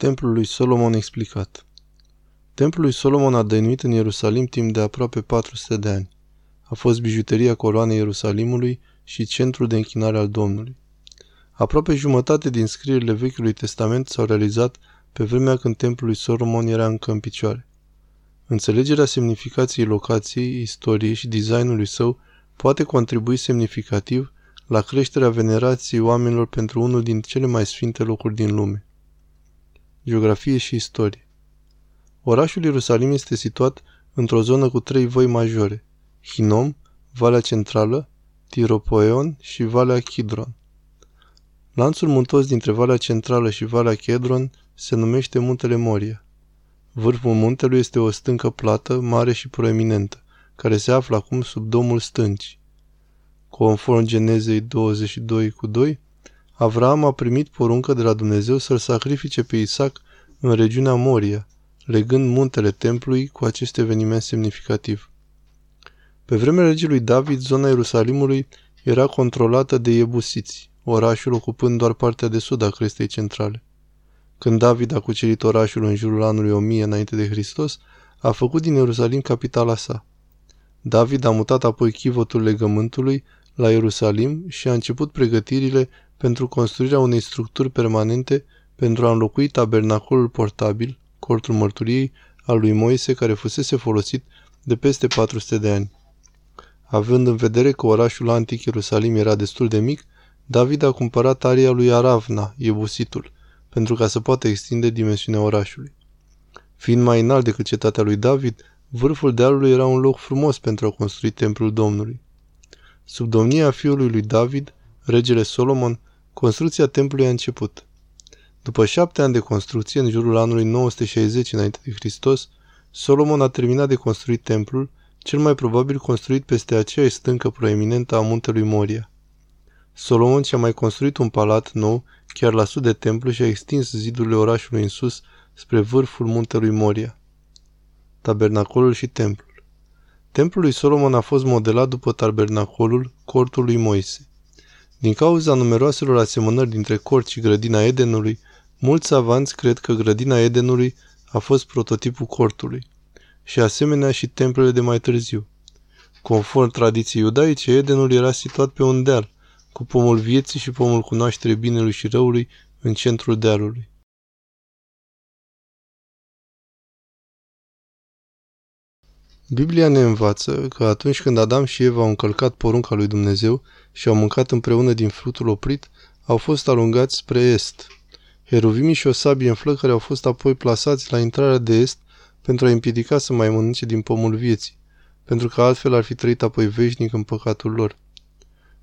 Templul lui Solomon explicat Templul lui Solomon a dăinuit în Ierusalim timp de aproape 400 de ani. A fost bijuteria coloanei Ierusalimului și centrul de închinare al Domnului. Aproape jumătate din scrierile Vechiului Testament s-au realizat pe vremea când templul lui Solomon era încă în picioare. Înțelegerea semnificației locației, istoriei și designului său poate contribui semnificativ la creșterea venerației oamenilor pentru unul din cele mai sfinte locuri din lume. Geografie și istorie Orașul Ierusalim este situat într-o zonă cu trei văi majore, Hinom, Valea Centrală, Tiropoeon și Valea Kidron. Lanțul muntos dintre Valea Centrală și Valea Kidron se numește Muntele Moria. Vârful muntelui este o stâncă plată, mare și proeminentă, care se află acum sub domul stâncii. Conform Genezei 22 cu 2, Avram a primit poruncă de la Dumnezeu să-l sacrifice pe Isaac în regiunea Moria, legând muntele templului cu acest eveniment semnificativ. Pe vremea regelui David, zona Ierusalimului era controlată de Iebusiți, orașul ocupând doar partea de sud a crestei centrale. Când David a cucerit orașul în jurul anului 1000 înainte de Hristos, a făcut din Ierusalim capitala sa. David a mutat apoi chivotul legământului la Ierusalim și a început pregătirile pentru construirea unei structuri permanente pentru a înlocui tabernacolul portabil, cortul mărturiei, al lui Moise, care fusese folosit de peste 400 de ani. Având în vedere că orașul antic Ierusalim era destul de mic, David a cumpărat aria lui Aravna, Iebusitul, pentru ca să poată extinde dimensiunea orașului. Fiind mai înalt decât cetatea lui David, vârful dealului era un loc frumos pentru a construi templul Domnului. Sub domnia fiului lui David, regele Solomon, construcția templului a început. După șapte ani de construcție, în jurul anului 960 înainte de Hristos, Solomon a terminat de construit templul, cel mai probabil construit peste aceeași stâncă proeminentă a muntelui Moria. Solomon și-a mai construit un palat nou, chiar la sud de templu și a extins zidurile orașului în sus, spre vârful muntelui Moria. Tabernacolul și templul Templul lui Solomon a fost modelat după tabernacolul cortului Moise. Din cauza numeroaselor asemănări dintre cort și grădina Edenului, mulți savanți cred că grădina Edenului a fost prototipul cortului și asemenea și templele de mai târziu. Conform tradiției iudaice, Edenul era situat pe un deal, cu pomul vieții și pomul cunoașterii binelui și răului în centrul dealului. Biblia ne învață că atunci când Adam și Eva au încălcat porunca lui Dumnezeu și au mâncat împreună din fructul oprit, au fost alungați spre est. Heruvimii și o sabie în flăcări au fost apoi plasați la intrarea de est pentru a împiedica să mai mănânce din pomul vieții, pentru că altfel ar fi trăit apoi veșnic în păcatul lor.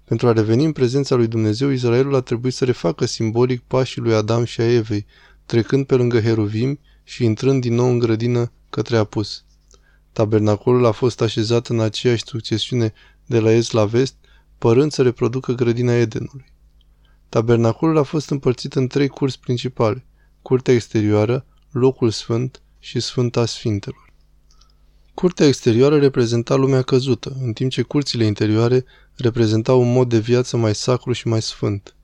Pentru a reveni în prezența lui Dumnezeu, Israelul a trebuit să refacă simbolic pașii lui Adam și a Evei, trecând pe lângă heruvim și intrând din nou în grădină către apus. Tabernacolul a fost așezat în aceeași succesiune de la est la vest, părând să reproducă grădina Edenului. Tabernacolul a fost împărțit în trei curți principale, curtea exterioară, locul sfânt și Sfânta Sfintelor. Curtea exterioară reprezenta lumea căzută, în timp ce curțile interioare reprezentau un mod de viață mai sacru și mai sfânt.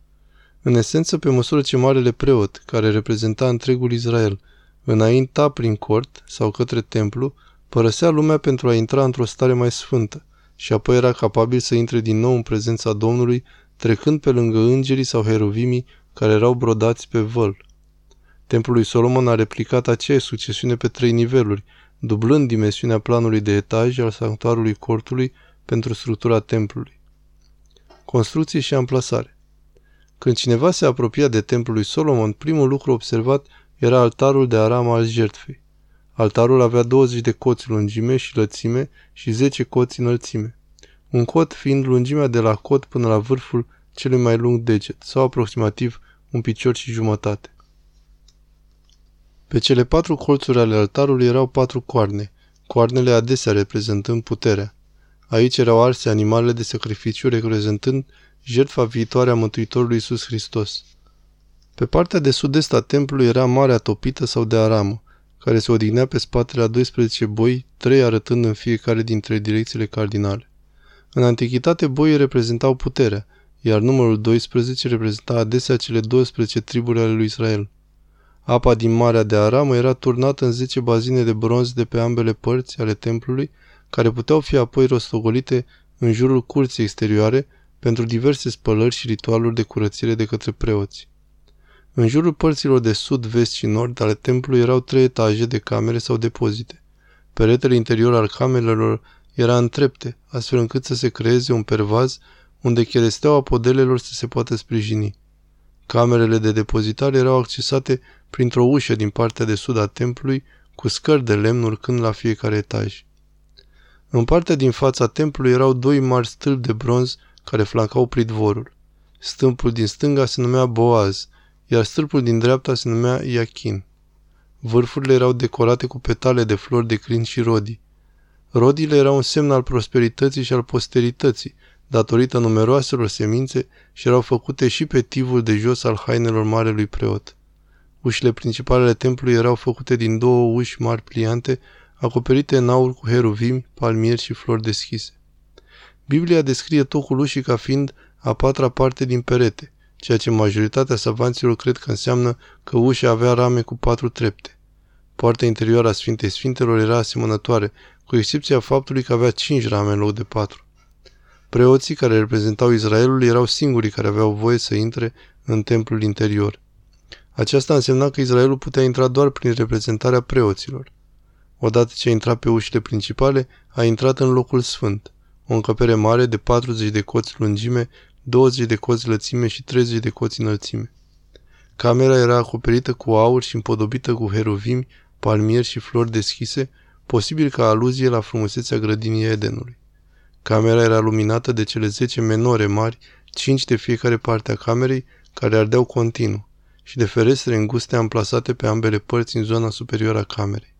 În esență, pe măsură ce marele preot, care reprezenta întregul Israel, înainta prin cort sau către templu, Părăsea lumea pentru a intra într-o stare mai sfântă și apoi era capabil să intre din nou în prezența Domnului, trecând pe lângă îngerii sau herovimii care erau brodați pe văl. Templul lui Solomon a replicat aceeași succesiune pe trei niveluri, dublând dimensiunea planului de etaj al sanctuarului cortului pentru structura templului. Construcție și amplasare Când cineva se apropia de templul lui Solomon, primul lucru observat era altarul de aram al jertfei. Altarul avea 20 de coți lungime și lățime și 10 coți înălțime. Un cot fiind lungimea de la cot până la vârful celui mai lung deget, sau aproximativ un picior și jumătate. Pe cele patru colțuri ale altarului erau patru coarne, coarnele adesea reprezentând puterea. Aici erau arse animalele de sacrificiu reprezentând jertfa viitoare a Mântuitorului Iisus Hristos. Pe partea de sud-est a templului era marea topită sau de aramă, care se odihnea pe spatele a 12 boi, trei arătând în fiecare dintre direcțiile cardinale. În antichitate, boii reprezentau puterea, iar numărul 12 reprezenta adesea cele 12 triburi ale lui Israel. Apa din Marea de Aramă era turnată în zece bazine de bronz de pe ambele părți ale templului, care puteau fi apoi rostogolite în jurul curții exterioare pentru diverse spălări și ritualuri de curățire de către preoți. În jurul părților de sud, vest și nord ale templului erau trei etaje de camere sau depozite. Peretele interior al camerelor era în trepte, astfel încât să se creeze un pervaz unde cheresteaua podelelor să se poată sprijini. Camerele de depozitare erau accesate printr-o ușă din partea de sud a templului, cu scări de lemn urcând la fiecare etaj. În partea din fața templului erau doi mari stâlpi de bronz care flancau pridvorul. Stâmpul din stânga se numea Boaz, iar stâlpul din dreapta se numea Iachin. Vârfurile erau decorate cu petale de flori de crin și rodii. Rodile erau un semn al prosperității și al posterității, datorită numeroaselor semințe și erau făcute și pe tivul de jos al hainelor marelui preot. Ușile principale ale templului erau făcute din două uși mari pliante, acoperite în aur cu heruvimi, palmieri și flori deschise. Biblia descrie tocul ușii ca fiind a patra parte din perete, ceea ce majoritatea savanților cred că înseamnă că ușa avea rame cu patru trepte. Poarta interioară a Sfintei Sfintelor era asemănătoare, cu excepția faptului că avea cinci rame în loc de patru. Preoții care reprezentau Israelul erau singurii care aveau voie să intre în templul interior. Aceasta însemna că Israelul putea intra doar prin reprezentarea preoților. Odată ce a intrat pe ușile principale, a intrat în locul sfânt, o încăpere mare de 40 de coți lungime, 20 de coți lățime și 30 de coți înălțime. Camera era acoperită cu aur și împodobită cu heruvimi, palmieri și flori deschise, posibil ca aluzie la frumusețea grădinii Edenului. Camera era luminată de cele zece menore mari, cinci de fiecare parte a camerei, care ardeau continuu, și de ferestre înguste amplasate pe ambele părți în zona superioară a camerei.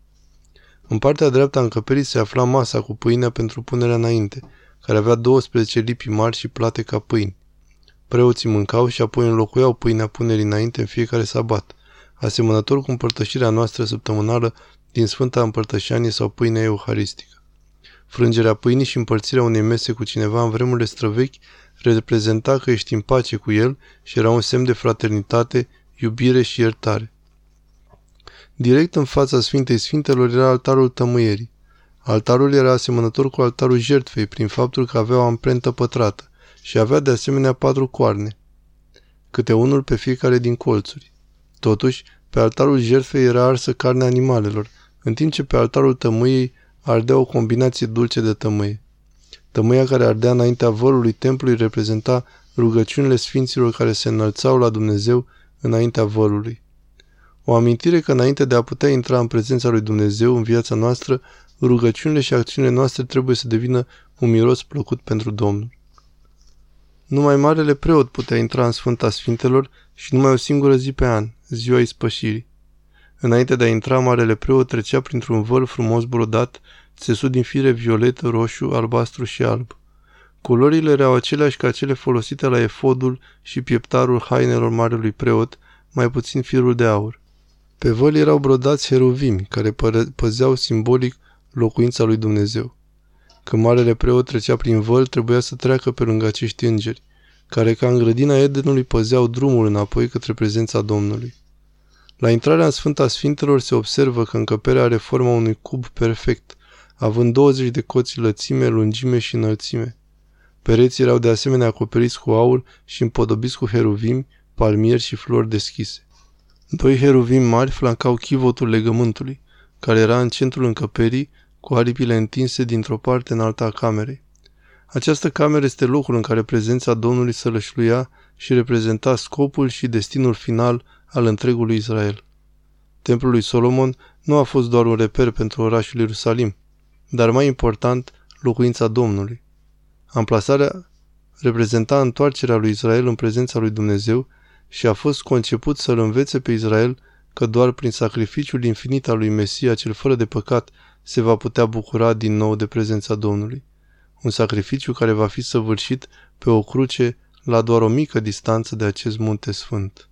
În partea dreaptă a încăperii se afla masa cu pâinea pentru punerea înainte, care avea 12 lipi mari și plate ca pâini. Preoții mâncau și apoi înlocuiau pâinea punerii înainte în fiecare sabat, asemănător cu împărtășirea noastră săptămânală din Sfânta Împărtășanie sau pâinea euharistică. Frângerea pâinii și împărțirea unei mese cu cineva în vremurile străvechi reprezenta că ești în pace cu el și era un semn de fraternitate, iubire și iertare. Direct în fața Sfintei Sfintelor era altarul tămâierii. Altarul era asemănător cu altarul jertfei prin faptul că avea o amprentă pătrată și avea de asemenea patru coarne, câte unul pe fiecare din colțuri. Totuși, pe altarul jertfei era arsă carnea animalelor, în timp ce pe altarul tămâiei ardea o combinație dulce de tămâie. Tămâia care ardea înaintea vărului templului reprezenta rugăciunile sfinților care se înălțau la Dumnezeu înaintea vărului. O amintire că înainte de a putea intra în prezența lui Dumnezeu în viața noastră, rugăciunile și acțiunile noastre trebuie să devină un miros plăcut pentru Domnul. Numai marele preot putea intra în Sfânta Sfintelor și numai o singură zi pe an, ziua ispășirii. Înainte de a intra, marele preot trecea printr-un văl frumos brodat, țesut din fire violet, roșu, albastru și alb. Culorile erau aceleași ca cele folosite la efodul și pieptarul hainelor marelui preot, mai puțin firul de aur. Pe văl erau brodați heruvimi, care păzeau simbolic locuința lui Dumnezeu. Când marele preot trecea prin văl, trebuia să treacă pe lângă acești îngeri, care ca în grădina Edenului păzeau drumul înapoi către prezența Domnului. La intrarea în Sfânta Sfintelor se observă că încăperea are forma unui cub perfect, având 20 de coți lățime, lungime și înălțime. Pereții erau de asemenea acoperiți cu aur și împodobiți cu heruvimi, palmieri și flori deschise. Doi heruvimi mari flancau chivotul legământului, care era în centrul încăperii, cu aripile întinse dintr-o parte în alta a camerei. Această cameră este locul în care prezența Domnului sălășluia și reprezenta scopul și destinul final al întregului Israel. Templul lui Solomon nu a fost doar un reper pentru orașul Ierusalim, dar mai important, locuința Domnului. Amplasarea reprezenta întoarcerea lui Israel în prezența lui Dumnezeu și a fost conceput să-l învețe pe Israel că doar prin sacrificiul infinit al lui Mesia cel fără de păcat se va putea bucura din nou de prezența Domnului. Un sacrificiu care va fi săvârșit pe o cruce la doar o mică distanță de acest munte sfânt.